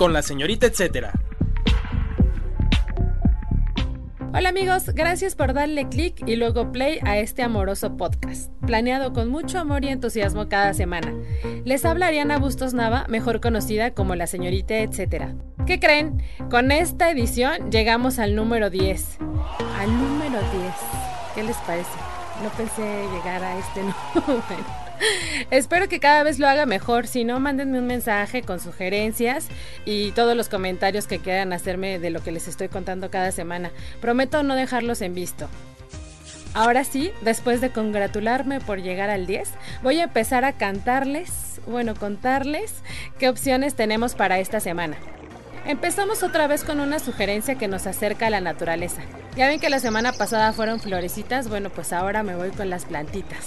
Con la señorita etcétera. Hola amigos, gracias por darle clic y luego play a este amoroso podcast, planeado con mucho amor y entusiasmo cada semana. Les habla Ariana Bustos Nava, mejor conocida como la señorita etcétera. ¿Qué creen? Con esta edición llegamos al número 10. Al número 10. ¿Qué les parece? No pensé llegar a este número. Espero que cada vez lo haga mejor. Si no, mándenme un mensaje con sugerencias y todos los comentarios que quieran hacerme de lo que les estoy contando cada semana. Prometo no dejarlos en visto. Ahora sí, después de congratularme por llegar al 10, voy a empezar a cantarles, bueno, contarles qué opciones tenemos para esta semana. Empezamos otra vez con una sugerencia que nos acerca a la naturaleza. Ya ven que la semana pasada fueron florecitas, bueno, pues ahora me voy con las plantitas.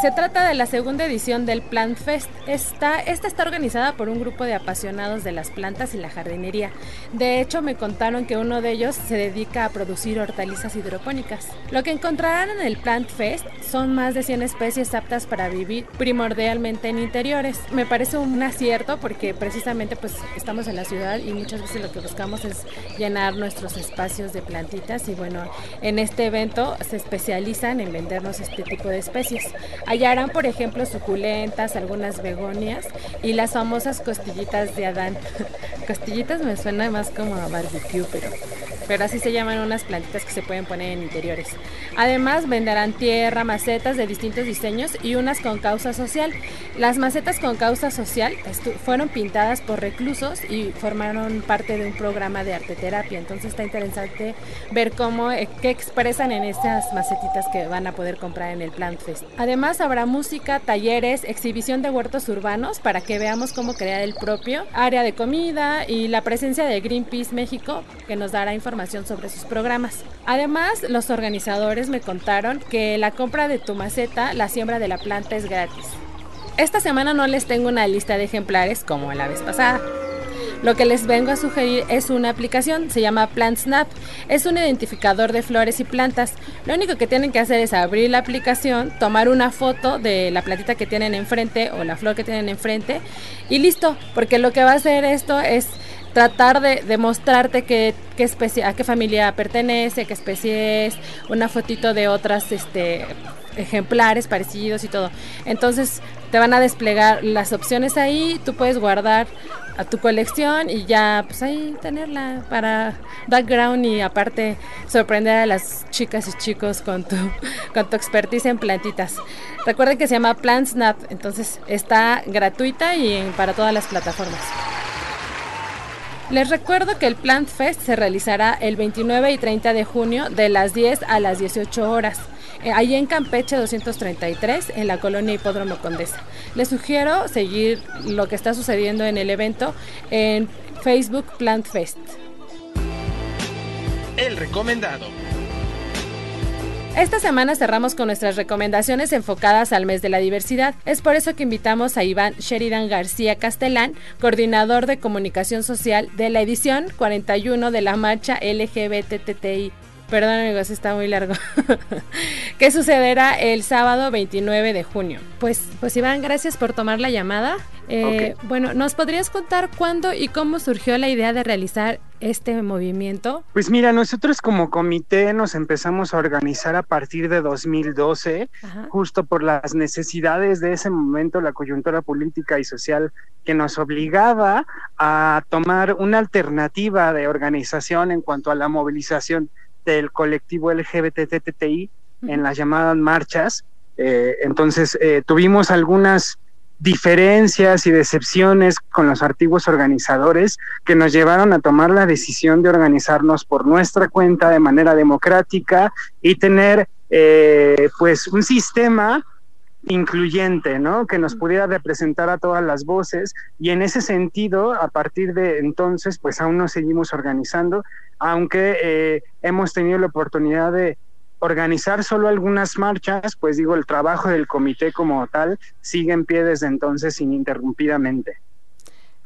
Se trata de la segunda edición del Plant Fest. Esta, esta está organizada por un grupo de apasionados de las plantas y la jardinería. De hecho, me contaron que uno de ellos se dedica a producir hortalizas hidropónicas. Lo que encontrarán en el Plant Fest son más de 100 especies aptas para vivir primordialmente en interiores. Me parece un acierto porque precisamente pues estamos en la ciudad y muchas veces lo que buscamos es llenar nuestros espacios de plantitas y bueno, en este evento se especializan en vendernos este tipo de especies. Hallarán, por ejemplo, suculentas, algunas begonias y las famosas costillitas de Adán. costillitas me suena más como a barbecue, pero, pero así se llaman unas plantitas que se pueden poner en interiores. Además, venderán tierra, macetas de distintos diseños y unas con causa social. Las macetas con causa social fueron pintadas por reclusos y formaron parte de un programa de arte terapia. Entonces está interesante ver cómo, eh, qué expresan en estas macetitas que van a poder comprar en el Plant Fest. Además, habrá música, talleres, exhibición de huertos urbanos para que veamos cómo crear el propio, área de comida y la presencia de Greenpeace México que nos dará información sobre sus programas. Además, los organizadores me contaron que la compra de tu maceta, la siembra de la planta es gratis. Esta semana no les tengo una lista de ejemplares como la vez pasada. Lo que les vengo a sugerir es una aplicación, se llama PlantSnap. Es un identificador de flores y plantas. Lo único que tienen que hacer es abrir la aplicación, tomar una foto de la plantita que tienen enfrente o la flor que tienen enfrente y listo, porque lo que va a hacer esto es tratar de demostrarte qué, especie, a qué familia pertenece, qué especie es, una fotito de otras este, ejemplares parecidos y todo. Entonces te van a desplegar las opciones ahí, tú puedes guardar a tu colección y ya pues ahí tenerla para background y aparte sorprender a las chicas y chicos con tu, con tu expertise en plantitas. Recuerden que se llama PlantSnap, entonces está gratuita y para todas las plataformas. Les recuerdo que el Plant Fest se realizará el 29 y 30 de junio de las 10 a las 18 horas. Eh, ahí en Campeche 233, en la colonia Hipódromo Condesa. Les sugiero seguir lo que está sucediendo en el evento en Facebook Plant Fest. El recomendado. Esta semana cerramos con nuestras recomendaciones enfocadas al mes de la diversidad. Es por eso que invitamos a Iván Sheridan García Castelán, coordinador de comunicación social de la edición 41 de la marcha LGBTTI Perdón amigos, está muy largo. ¿Qué sucederá el sábado 29 de junio? Pues, pues Iván, gracias por tomar la llamada. Eh, bueno, ¿nos podrías contar cuándo y cómo surgió la idea de realizar este movimiento? Pues mira, nosotros como comité nos empezamos a organizar a partir de 2012, justo por las necesidades de ese momento, la coyuntura política y social que nos obligaba a tomar una alternativa de organización en cuanto a la movilización del colectivo LGBTTI en las llamadas marchas. Eh, entonces, eh, tuvimos algunas diferencias y decepciones con los antiguos organizadores que nos llevaron a tomar la decisión de organizarnos por nuestra cuenta de manera democrática y tener eh, pues un sistema incluyente, ¿no? Que nos pudiera representar a todas las voces y en ese sentido, a partir de entonces, pues aún nos seguimos organizando, aunque eh, hemos tenido la oportunidad de organizar solo algunas marchas, pues digo, el trabajo del comité como tal sigue en pie desde entonces ininterrumpidamente.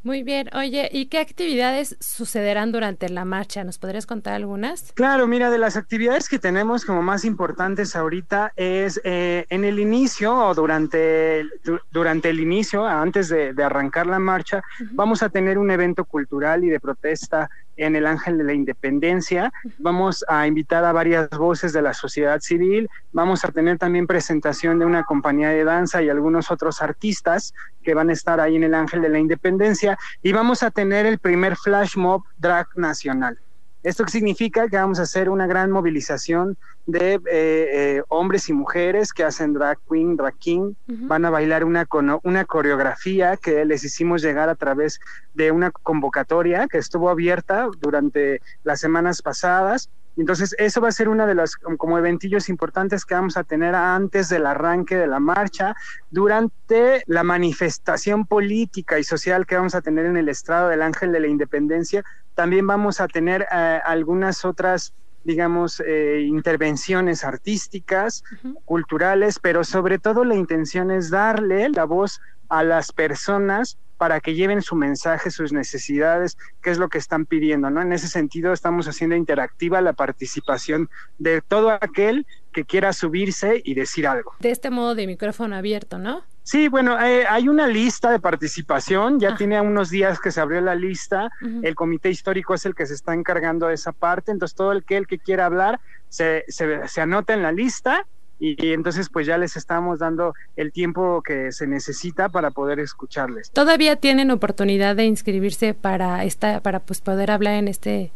Muy bien, oye, ¿y qué actividades sucederán durante la marcha? ¿Nos podrías contar algunas? Claro, mira, de las actividades que tenemos como más importantes ahorita es eh, en el inicio o durante, durante el inicio, antes de, arrancar la marcha, vamos a tener un evento cultural y de protesta en el Ángel de la Independencia. Vamos a invitar a varias voces de la sociedad civil. Vamos a tener también presentación de una compañía de danza y algunos otros artistas que van a estar ahí en el Ángel de la Independencia. Y vamos a tener el primer flash mob drag nacional. Esto significa que vamos a hacer una gran movilización de eh, eh, hombres y mujeres que hacen drag queen, drag king, van a bailar una, una coreografía que les hicimos llegar a través de una convocatoria que estuvo abierta durante las semanas pasadas. Entonces, eso va a ser uno de los como eventillos importantes que vamos a tener antes del arranque de la marcha, durante la manifestación política y social que vamos a tener en el estrado del Ángel de la Independencia. También vamos a tener eh, algunas otras digamos, eh, intervenciones artísticas, culturales, pero sobre todo la intención es darle la voz a las personas para que lleven su mensaje, sus necesidades, qué es lo que están pidiendo, ¿no? En ese sentido estamos haciendo interactiva la participación de todo aquel que quiera subirse y decir algo. De este modo de micrófono abierto, ¿no? Sí, bueno, eh, hay una lista de participación, ya ah. tiene unos días que se abrió la lista, el comité histórico es el que se está encargando de esa parte, entonces todo el que, el que quiera hablar se, se, se anota en la lista y, entonces pues ya les estamos dando el tiempo que se necesita para poder escucharles. ¿Todavía tienen oportunidad de inscribirse para esta para pues poder hablar en este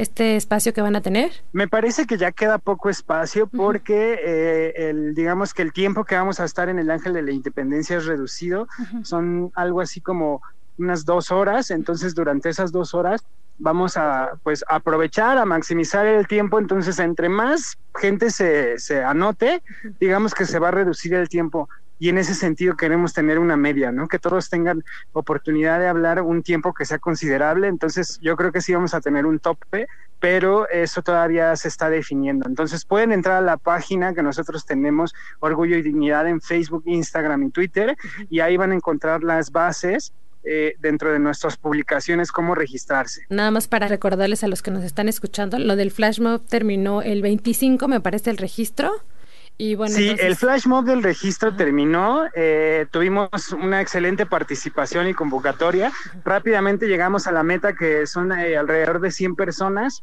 este espacio que van a tener? Me parece que ya queda poco espacio porque eh, el, digamos que el tiempo que vamos a estar en el Ángel de la Independencia es reducido, son algo así como unas dos horas, entonces durante esas dos horas vamos a pues aprovechar, a maximizar el tiempo, entonces entre más gente se, se anote, digamos que se va a reducir el tiempo y en ese sentido queremos tener una media, ¿no? Que todos tengan oportunidad de hablar un tiempo que sea considerable, entonces yo creo que sí vamos a tener un tope, pero eso todavía se está definiendo. Entonces pueden entrar a la página que nosotros tenemos, Orgullo y Dignidad, en Facebook, Instagram y Twitter, y ahí van a encontrar las bases eh, dentro de nuestras publicaciones cómo registrarse. Nada más para recordarles a los que nos están escuchando, lo del flash mob terminó el 25, me parece, el registro sí, el flash mob del registro terminó, eh, tuvimos una excelente participación y convocatoria. Rápidamente llegamos a la meta que son eh, alrededor de 100 personas,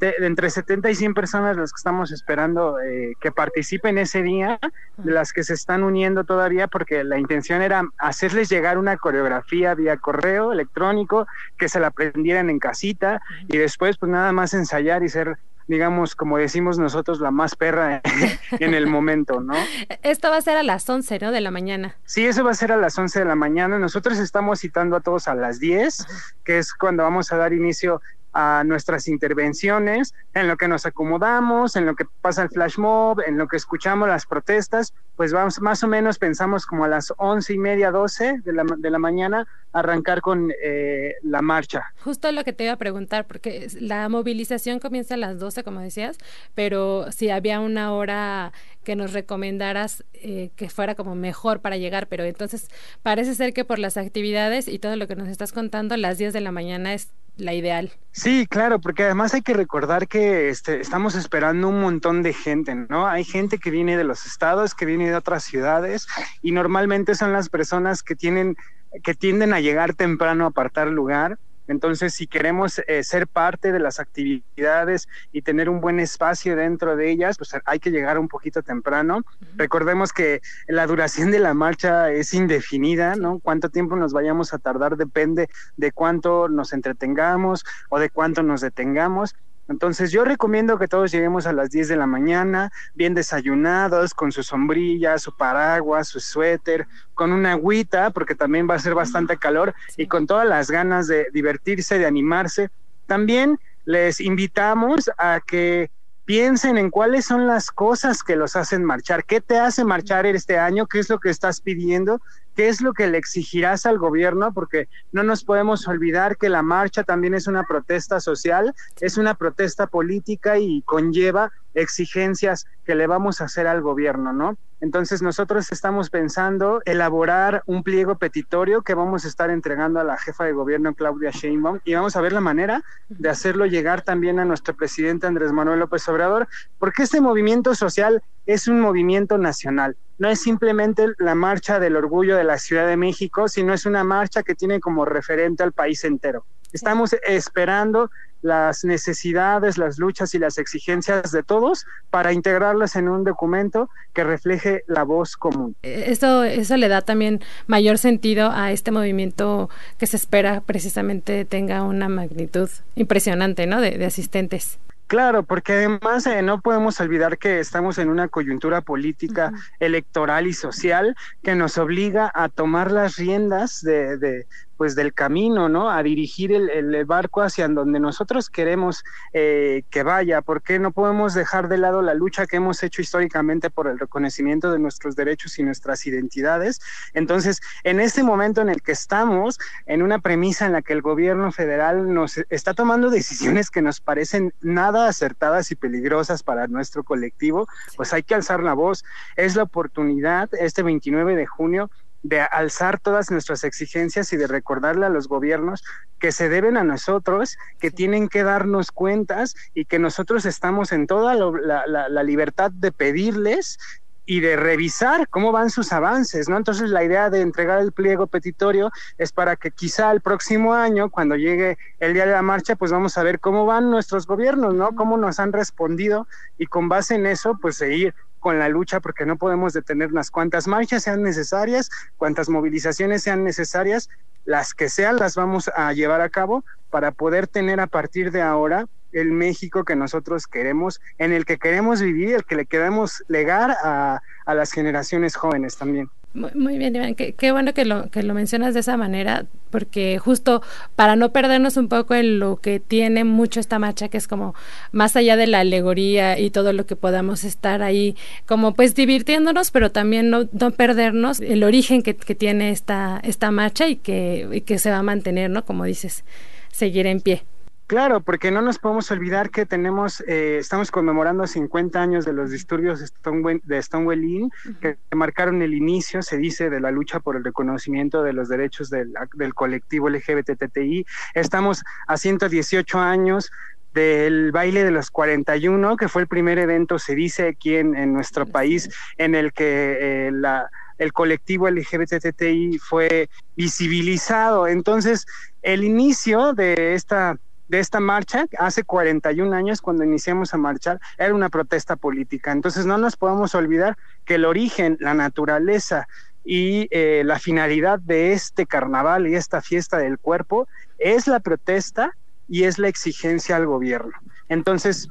entre 70 y 100 personas las que estamos esperando eh, que participen ese día, de las que se están uniendo todavía, porque la intención era hacerles llegar una coreografía vía correo electrónico, que se la aprendieran en casita y después pues nada más ensayar y ser digamos, como decimos nosotros, la más perra en el momento, ¿no? Esto va a ser a las 11, ¿no? De la mañana. Sí, eso va a ser a las 11 de la mañana. Nosotros estamos citando a todos a las 10, que es cuando vamos a dar inicio a nuestras intervenciones, en lo que nos acomodamos, en lo que pasa el flash mob, en lo que escuchamos las protestas, pues vamos más o menos pensamos como a las once y media, doce de la, de la mañana arrancar con eh, la marcha. Justo lo que te iba a preguntar, porque la movilización comienza a las doce, como decías, pero si había una hora que nos recomendaras eh, que fuera como mejor para llegar, pero entonces parece ser que por las actividades y todo lo que nos estás contando, las 10 de la mañana es la ideal. Sí, claro, porque además hay que recordar que este, estamos esperando un montón de gente, ¿no? Hay gente que viene de los estados, que viene de otras ciudades y normalmente son las personas que tienen que tienden a llegar temprano a apartar lugar entonces, si queremos eh, ser parte de las actividades y tener un buen espacio dentro de ellas, pues hay que llegar un poquito temprano. Recordemos que la duración de la marcha es indefinida, ¿no? Cuánto tiempo nos vayamos a tardar depende de cuánto nos entretengamos o de cuánto nos detengamos. Entonces yo recomiendo que todos lleguemos a las 10 de la mañana, bien desayunados, con su sombrilla, su paraguas, su suéter, con una agüita, porque también va a ser bastante calor, y con todas las ganas de divertirse, de animarse. También les invitamos a que piensen en cuáles son las cosas que los hacen marchar, qué te hace marchar este año, qué es lo que estás pidiendo, qué es lo que le exigirás al gobierno, porque no nos podemos olvidar que la marcha también es una protesta social, es una protesta política y conlleva exigencias que le vamos a hacer al gobierno, ¿no? Entonces nosotros estamos pensando elaborar un pliego petitorio que vamos a estar entregando a la jefa de gobierno Claudia Sheinbaum y vamos a ver la manera de hacerlo llegar también a nuestro presidente Andrés Manuel López Obrador, porque este movimiento social es un movimiento nacional. No es simplemente la marcha del orgullo de la Ciudad de México, sino es una marcha que tiene como referente al país entero. Estamos esperando las necesidades, las luchas y las exigencias de todos para integrarlas en un documento que refleje la voz común. Eh, eso, eso le da también mayor sentido a este movimiento que se espera precisamente tenga una magnitud impresionante ¿no? de, asistentes. Claro, porque además eh, no podemos olvidar que estamos en una coyuntura política, electoral y social que nos obliga a tomar las riendas de, pues del camino, ¿no? A dirigir el, barco hacia donde nosotros queremos eh, que vaya, porque no podemos dejar de lado la lucha que hemos hecho históricamente por el reconocimiento de nuestros derechos y nuestras identidades. Entonces, en este momento en el que estamos, en una premisa en la que el gobierno federal nos está tomando decisiones que nos parecen nada acertadas y peligrosas para nuestro colectivo, pues hay que alzar la voz. Es la oportunidad este 29 de junio de alzar todas nuestras exigencias y de recordarle a los gobiernos que se deben a nosotros, que tienen que darnos cuentas y que nosotros estamos en toda la, libertad de pedirles y de revisar cómo van sus avances, ¿no? Entonces la idea de entregar el pliego petitorio es para que quizá el próximo año, cuando llegue el día de la marcha, pues vamos a ver cómo van nuestros gobiernos, ¿no? Cómo nos han respondido y con base en eso, pues seguir con la lucha porque no podemos detenernos. Cuantas marchas sean necesarias, cuantas movilizaciones sean necesarias, las que sean las vamos a llevar a cabo para poder tener a partir de ahora el México que nosotros queremos, en el que queremos vivir, el que le queremos legar a, a las generaciones jóvenes también. Muy, bien, Iván. Qué, bueno que lo, que lo mencionas de esa manera, porque justo para no perdernos un poco en lo que tiene mucho esta marcha, que es como más allá de la alegoría y todo lo que podamos estar ahí, como pues divirtiéndonos, pero también no, no perdernos el origen que, que tiene esta, esta marcha y que, y que se va a mantener, ¿no? Como dices, seguir en pie. Claro, porque no nos podemos olvidar que tenemos, eh, estamos conmemorando 50 años de los disturbios de Stonewall, de Stonewall Inn, que marcaron el inicio, se dice, de la lucha por el reconocimiento de los derechos del, del colectivo LGBTTI. Estamos a 118 años del baile de los 41, que fue el primer evento, se dice aquí en, nuestro país, en el que eh, la, el colectivo LGBTTI fue visibilizado. Entonces, el inicio de esta de esta marcha, hace 41 años cuando iniciamos a marchar, era una protesta política. Entonces no nos podemos olvidar que el origen, la naturaleza y eh, la finalidad de este carnaval y esta fiesta del cuerpo es la protesta y es la exigencia al gobierno. Entonces,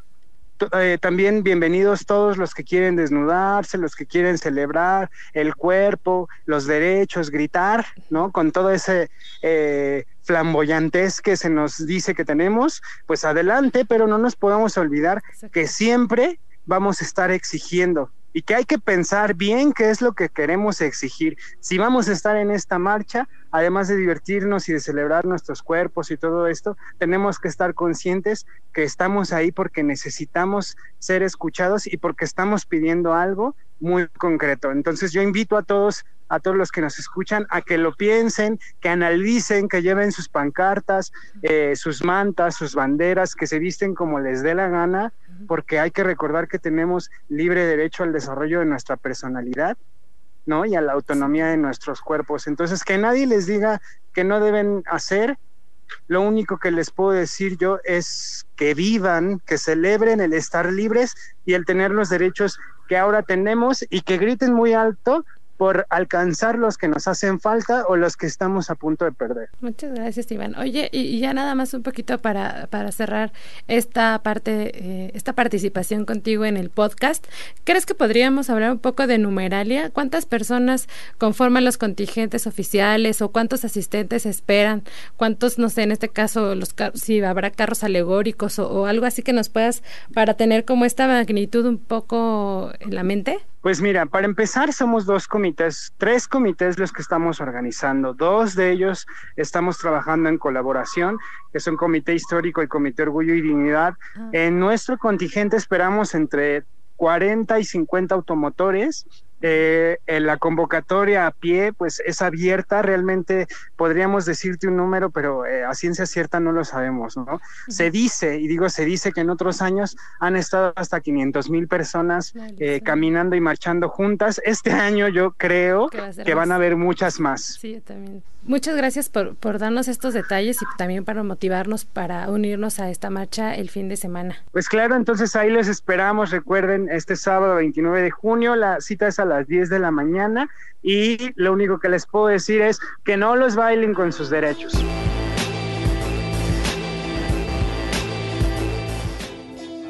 eh, también bienvenidos todos los que quieren desnudarse, los que quieren celebrar el cuerpo, los derechos, gritar, ¿no? Con todo ese eh, flamboyantes que se nos dice que tenemos, pues adelante, pero no nos podemos olvidar que siempre vamos a estar exigiendo y que hay que pensar bien qué es lo que queremos exigir. Si vamos a estar en esta marcha, además de divertirnos y de celebrar nuestros cuerpos y todo esto, tenemos que estar conscientes que estamos ahí porque necesitamos ser escuchados y porque estamos pidiendo algo muy concreto. Entonces yo invito a todos a todos los que nos escuchan a que lo piensen, que analicen, que lleven sus pancartas, eh, sus mantas, sus banderas, que se visten como les dé la gana, porque hay que recordar que tenemos libre derecho al desarrollo de nuestra personalidad, ¿no? Y a la autonomía de nuestros cuerpos. Entonces, que nadie les diga que no deben hacer. Lo único que les puedo decir yo es que vivan, que celebren el estar libres y el tener los derechos que ahora tenemos y que griten muy alto por alcanzar los que nos hacen falta o los que estamos a punto de perder. Muchas gracias, Iván. Oye, y, ya nada más un poquito para, para cerrar esta parte, eh, esta participación contigo en el podcast. ¿Crees que podríamos hablar un poco de numeralia? ¿Cuántas personas conforman los contingentes oficiales o cuántos asistentes esperan? ¿Cuántos, no sé, en este caso, los si habrá carros alegóricos o, o algo así que nos puedas para tener como esta magnitud un poco en la mente? Pues mira, para empezar somos dos comités, tres comités los que estamos organizando. Dos de ellos estamos trabajando en colaboración, que son Comité Histórico y Comité Orgullo y Dignidad. Ah. En nuestro contingente esperamos entre 40 y 50 automotores eh, en la convocatoria a pie, pues es abierta, realmente podríamos decirte un número, pero eh, a ciencia cierta no lo sabemos, ¿no? Se dice, y digo se dice que en otros años han estado hasta 500 mil personas eh, caminando y marchando juntas. Este año yo creo que, van a haber muchas más. Sí, también. Muchas gracias por, darnos estos detalles y también para motivarnos para unirnos a esta marcha el fin de semana. Pues claro, entonces ahí les esperamos. Recuerden, este sábado 29 de junio, la cita es a las 10 de la mañana y lo único que les puedo decir es que no los bailen con sus derechos.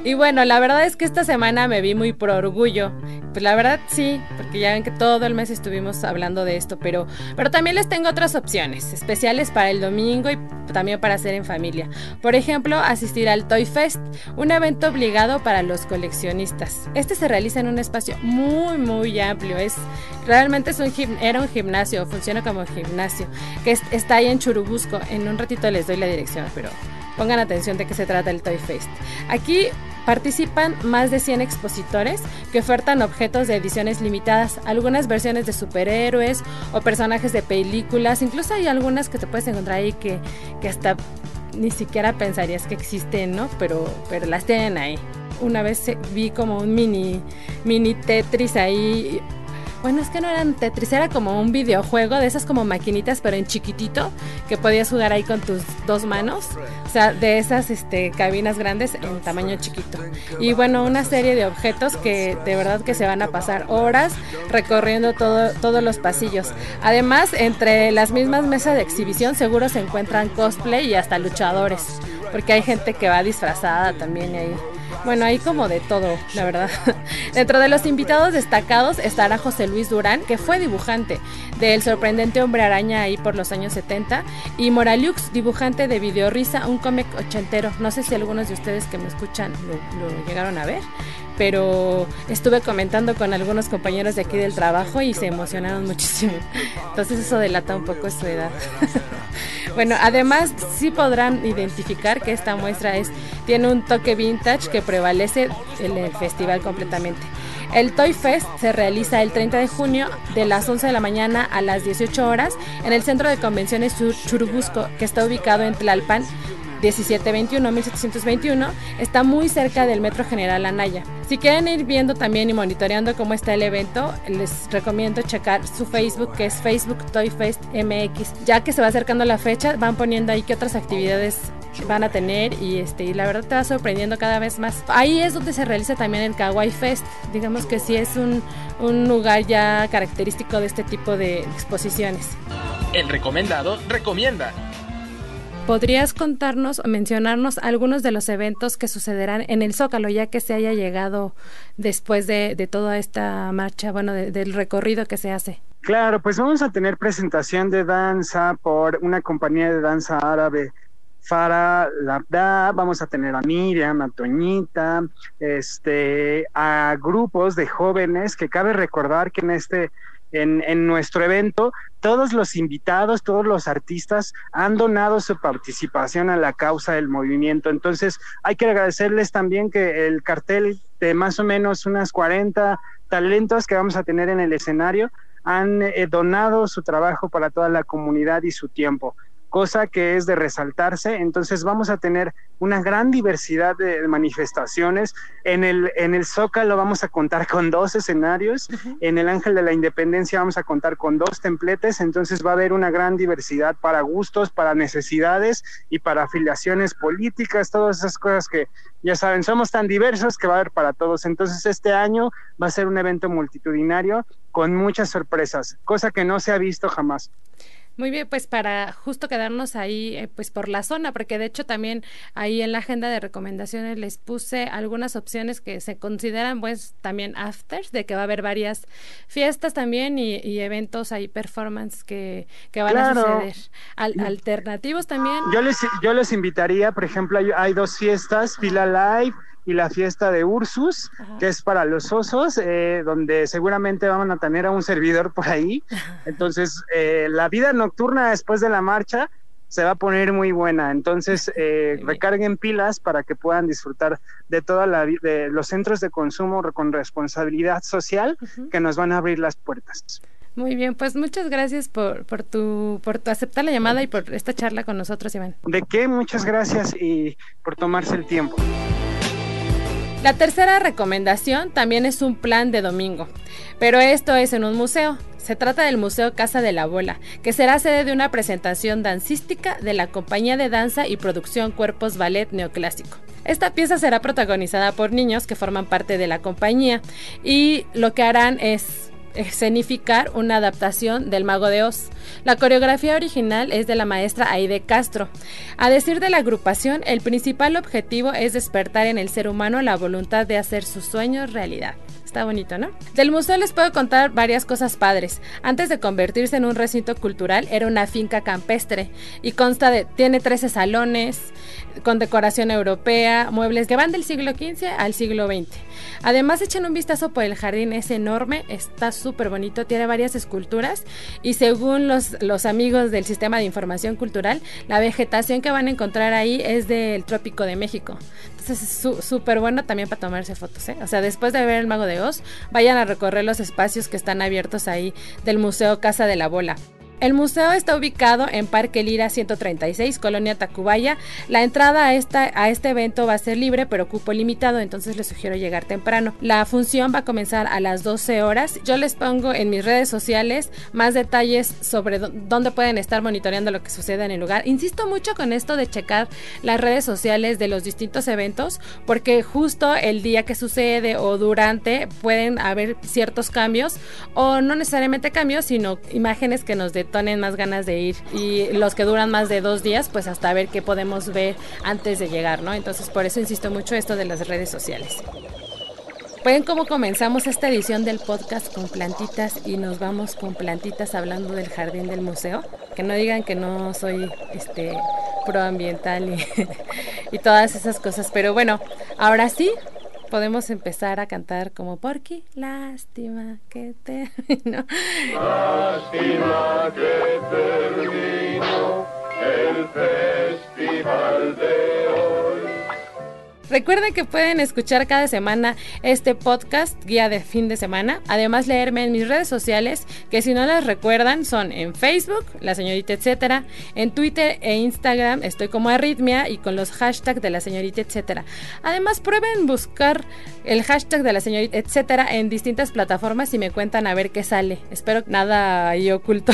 Y bueno, la verdad es que esta semana me vi muy por orgullo. Pues la verdad sí, porque ya ven que todo el mes estuvimos hablando de esto, pero, pero también les tengo otras opciones, especiales para el domingo y también para hacer en familia. Por ejemplo, asistir al Toy Fest, un evento obligado para los coleccionistas. Este se realiza en un espacio muy, muy amplio. Es, realmente es un era un gimnasio, funciona como gimnasio, que está ahí en Churubusco. En un ratito les doy la dirección, pero pongan atención de qué se trata el Toy Fest. Aquí participan más de 100 expositores que ofertan objetos de ediciones limitadas, algunas versiones de superhéroes o personajes de películas, incluso hay algunas que te puedes encontrar ahí que, que hasta ni siquiera pensarías que existen, ¿no? Pero, pero las tienen ahí. Una vez vi como un mini, mini Tetris ahí bueno, es que no eran Tetris, era como un videojuego de esas como maquinitas, pero en chiquitito, que podías jugar ahí con tus dos manos. O sea, de esas este, cabinas grandes en tamaño chiquito. Y bueno, una serie de objetos que de verdad que se van a pasar horas recorriendo todo, todos los pasillos. Además, entre las mismas mesas de exhibición seguro se encuentran cosplay y hasta luchadores, porque hay gente que va disfrazada también ahí. Bueno, hay como de todo, la verdad. Dentro de los invitados destacados estará José Luis Durán, que fue dibujante del sorprendente Hombre Araña ahí por los años 70, y Moraliux, dibujante de Video Risa, un cómic ochentero. No sé si algunos de ustedes que me escuchan lo, llegaron a ver, pero estuve comentando con algunos compañeros de aquí del trabajo y se emocionaron muchísimo. Entonces eso delata un poco su edad. bueno, además sí podrán identificar que esta muestra es tiene un toque vintage que prevalece el festival completamente. El Toy Fest se realiza el 30 de junio de las 11 de la mañana a las 18 horas en el Centro de Convenciones Churubusco, que está ubicado en Tlalpan, 1721, 1721, está muy cerca del Metro General Anaya. Si quieren ir viendo también y monitoreando cómo está el evento, les recomiendo checar su Facebook, que es Facebook Toy Fest MX. Ya que se va acercando la fecha, van poniendo ahí qué otras actividades van a tener y este y la verdad te va sorprendiendo cada vez más. Ahí es donde se realiza también el Kawaii Fest. Digamos que sí es un, un lugar ya característico de este tipo de exposiciones. El recomendado recomienda. ¿Podrías contarnos o mencionarnos algunos de los eventos que sucederán en el Zócalo, ya que se haya llegado después de, toda esta marcha, bueno, del recorrido que se hace? Claro, pues vamos a tener presentación de danza por una compañía de danza árabe. Farah Labda, vamos a tener a Miriam, a Toñita, este, a grupos de jóvenes que cabe recordar que en este en, nuestro evento, todos los invitados, todos los artistas han donado su participación a la causa del movimiento. Entonces, hay que agradecerles también que el cartel de más o menos unas 40 talentos que vamos a tener en el escenario han eh, donado su trabajo para toda la comunidad y su tiempo. Cosa que es de resaltarse. Entonces vamos a tener una gran diversidad de manifestaciones. En el, en el Zócalo vamos a contar con dos escenarios, en el Ángel de la Independencia vamos a contar con dos templetes, entonces va a haber una gran diversidad para gustos, para necesidades y para afiliaciones políticas, todas esas cosas que ya saben, somos tan diversos que va a haber para todos. Entonces este año va a ser un evento multitudinario con muchas sorpresas, cosa que no se ha visto jamás. Muy bien, pues para justo quedarnos ahí, eh, pues por la zona, porque de hecho también ahí en la agenda de recomendaciones les puse algunas opciones que se consideran pues también afters, de que va a haber varias fiestas también y, eventos ahí, performance que, que van a suceder. alternativos también. Yo les, yo les invitaría, por ejemplo, hay, hay dos fiestas, Fila Live y la fiesta de Ursus, que es para los osos, eh, donde seguramente van a tener a un servidor por ahí. Entonces, eh, la vida nocturna después de la marcha se va a poner muy buena. Entonces, eh, recarguen pilas para que puedan disfrutar de toda la de los centros de consumo con responsabilidad social que nos van a abrir las puertas. Muy bien, pues muchas gracias por, por, tu, por tu aceptar la llamada y por esta charla con nosotros, Iván. ¿De qué? Muchas gracias y por tomarse el tiempo. La tercera recomendación también es un plan de domingo, pero esto es en un museo. Se trata del Museo Casa de la Bola, que será sede de una presentación dancística de la compañía de danza y producción Cuerpos Ballet Neoclásico. Esta pieza será protagonizada por niños que forman parte de la compañía y lo que harán es escenificar una adaptación del Mago de Oz. La coreografía original es de la maestra Aide Castro. A decir de la agrupación, el principal objetivo es despertar en el ser humano la voluntad de hacer sus sueños realidad. Está bonito, ¿no? Del museo les puedo contar varias cosas padres. Antes de convertirse en un recinto cultural, era una finca campestre y consta de, tiene 13 salones con decoración europea, muebles que van del siglo XV al siglo XX. Además, echen un vistazo por el jardín, es enorme, está súper bonito, tiene varias esculturas y según los, los amigos del Sistema de Información Cultural, la vegetación que van a encontrar ahí es del Trópico de México. Es súper bueno también para tomarse fotos. ¿eh? O sea, después de ver el Mago de Oz, vayan a recorrer los espacios que están abiertos ahí del Museo Casa de la Bola. El museo está ubicado en Parque Lira 136, Colonia Tacubaya. La entrada a, esta, a este evento va a ser libre, pero cupo limitado, entonces les sugiero llegar temprano. La función va a comenzar a las 12 horas. Yo les pongo en mis redes sociales más detalles sobre dónde pueden estar monitoreando lo que sucede en el lugar. Insisto mucho con esto de checar las redes sociales de los distintos eventos, porque justo el día que sucede o durante pueden haber ciertos cambios, o no necesariamente cambios, sino imágenes que nos den tonen más ganas de ir y los que duran más de dos días, pues hasta ver qué podemos ver antes de llegar, ¿no? Entonces por eso insisto mucho esto de las redes sociales. Ven cómo comenzamos esta edición del podcast con plantitas y nos vamos con plantitas hablando del jardín del museo. Que no digan que no soy este proambiental y, y todas esas cosas. Pero bueno, ahora sí, podemos empezar a cantar como Porky, lástima que terminó. Lástima que terminó el festival de. Recuerden que pueden escuchar cada semana este podcast, guía de fin de semana. Además, leerme en mis redes sociales, que si no las recuerdan, son en Facebook, la señorita etcétera, en Twitter e Instagram estoy como Arritmia y con los hashtags de la señorita etcétera. Además, prueben buscar el hashtag de la señorita etcétera en distintas plataformas y me cuentan a ver qué sale. Espero nada ahí oculto.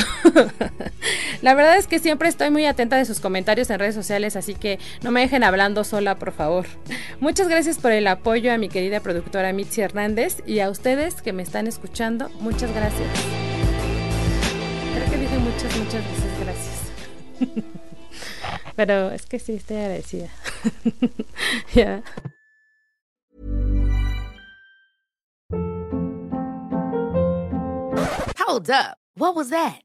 la verdad es que siempre estoy muy atenta de sus comentarios en redes sociales, así que no me dejen hablando sola, por favor. Muchas gracias por el apoyo a mi querida productora Mitzi Hernández y a ustedes que me están escuchando. Muchas gracias. Creo que dije muchas, muchas veces gracias. Pero es que sí, estoy agradecida. Ya. Hold up. What was that?